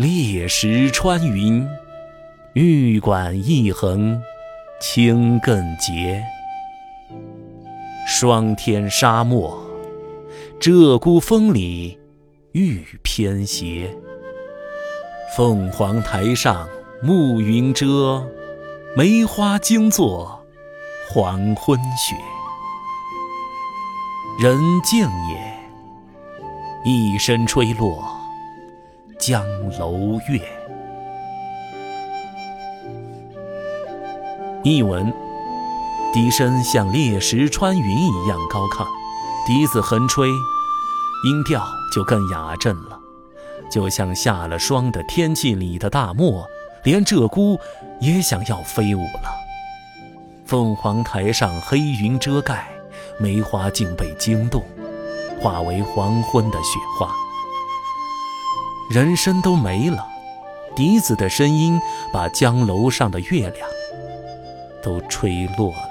裂石穿云，玉管一横青更洁。霜天沙漠，鹧鸪峰里玉偏斜。凤凰台上暮云遮，梅花惊作黄昏雪。人静也，一声吹落江楼月。译文：笛声像裂石穿云一样高亢，笛子横吹，音调就更雅振了，就像下了霜的天气里的大漠，连鹧鸪也想要飞舞了。凤凰台上黑云遮盖。梅花竟被惊动，化为黄昏的雪花。人声都没了，笛子的声音把江楼上的月亮都吹落了。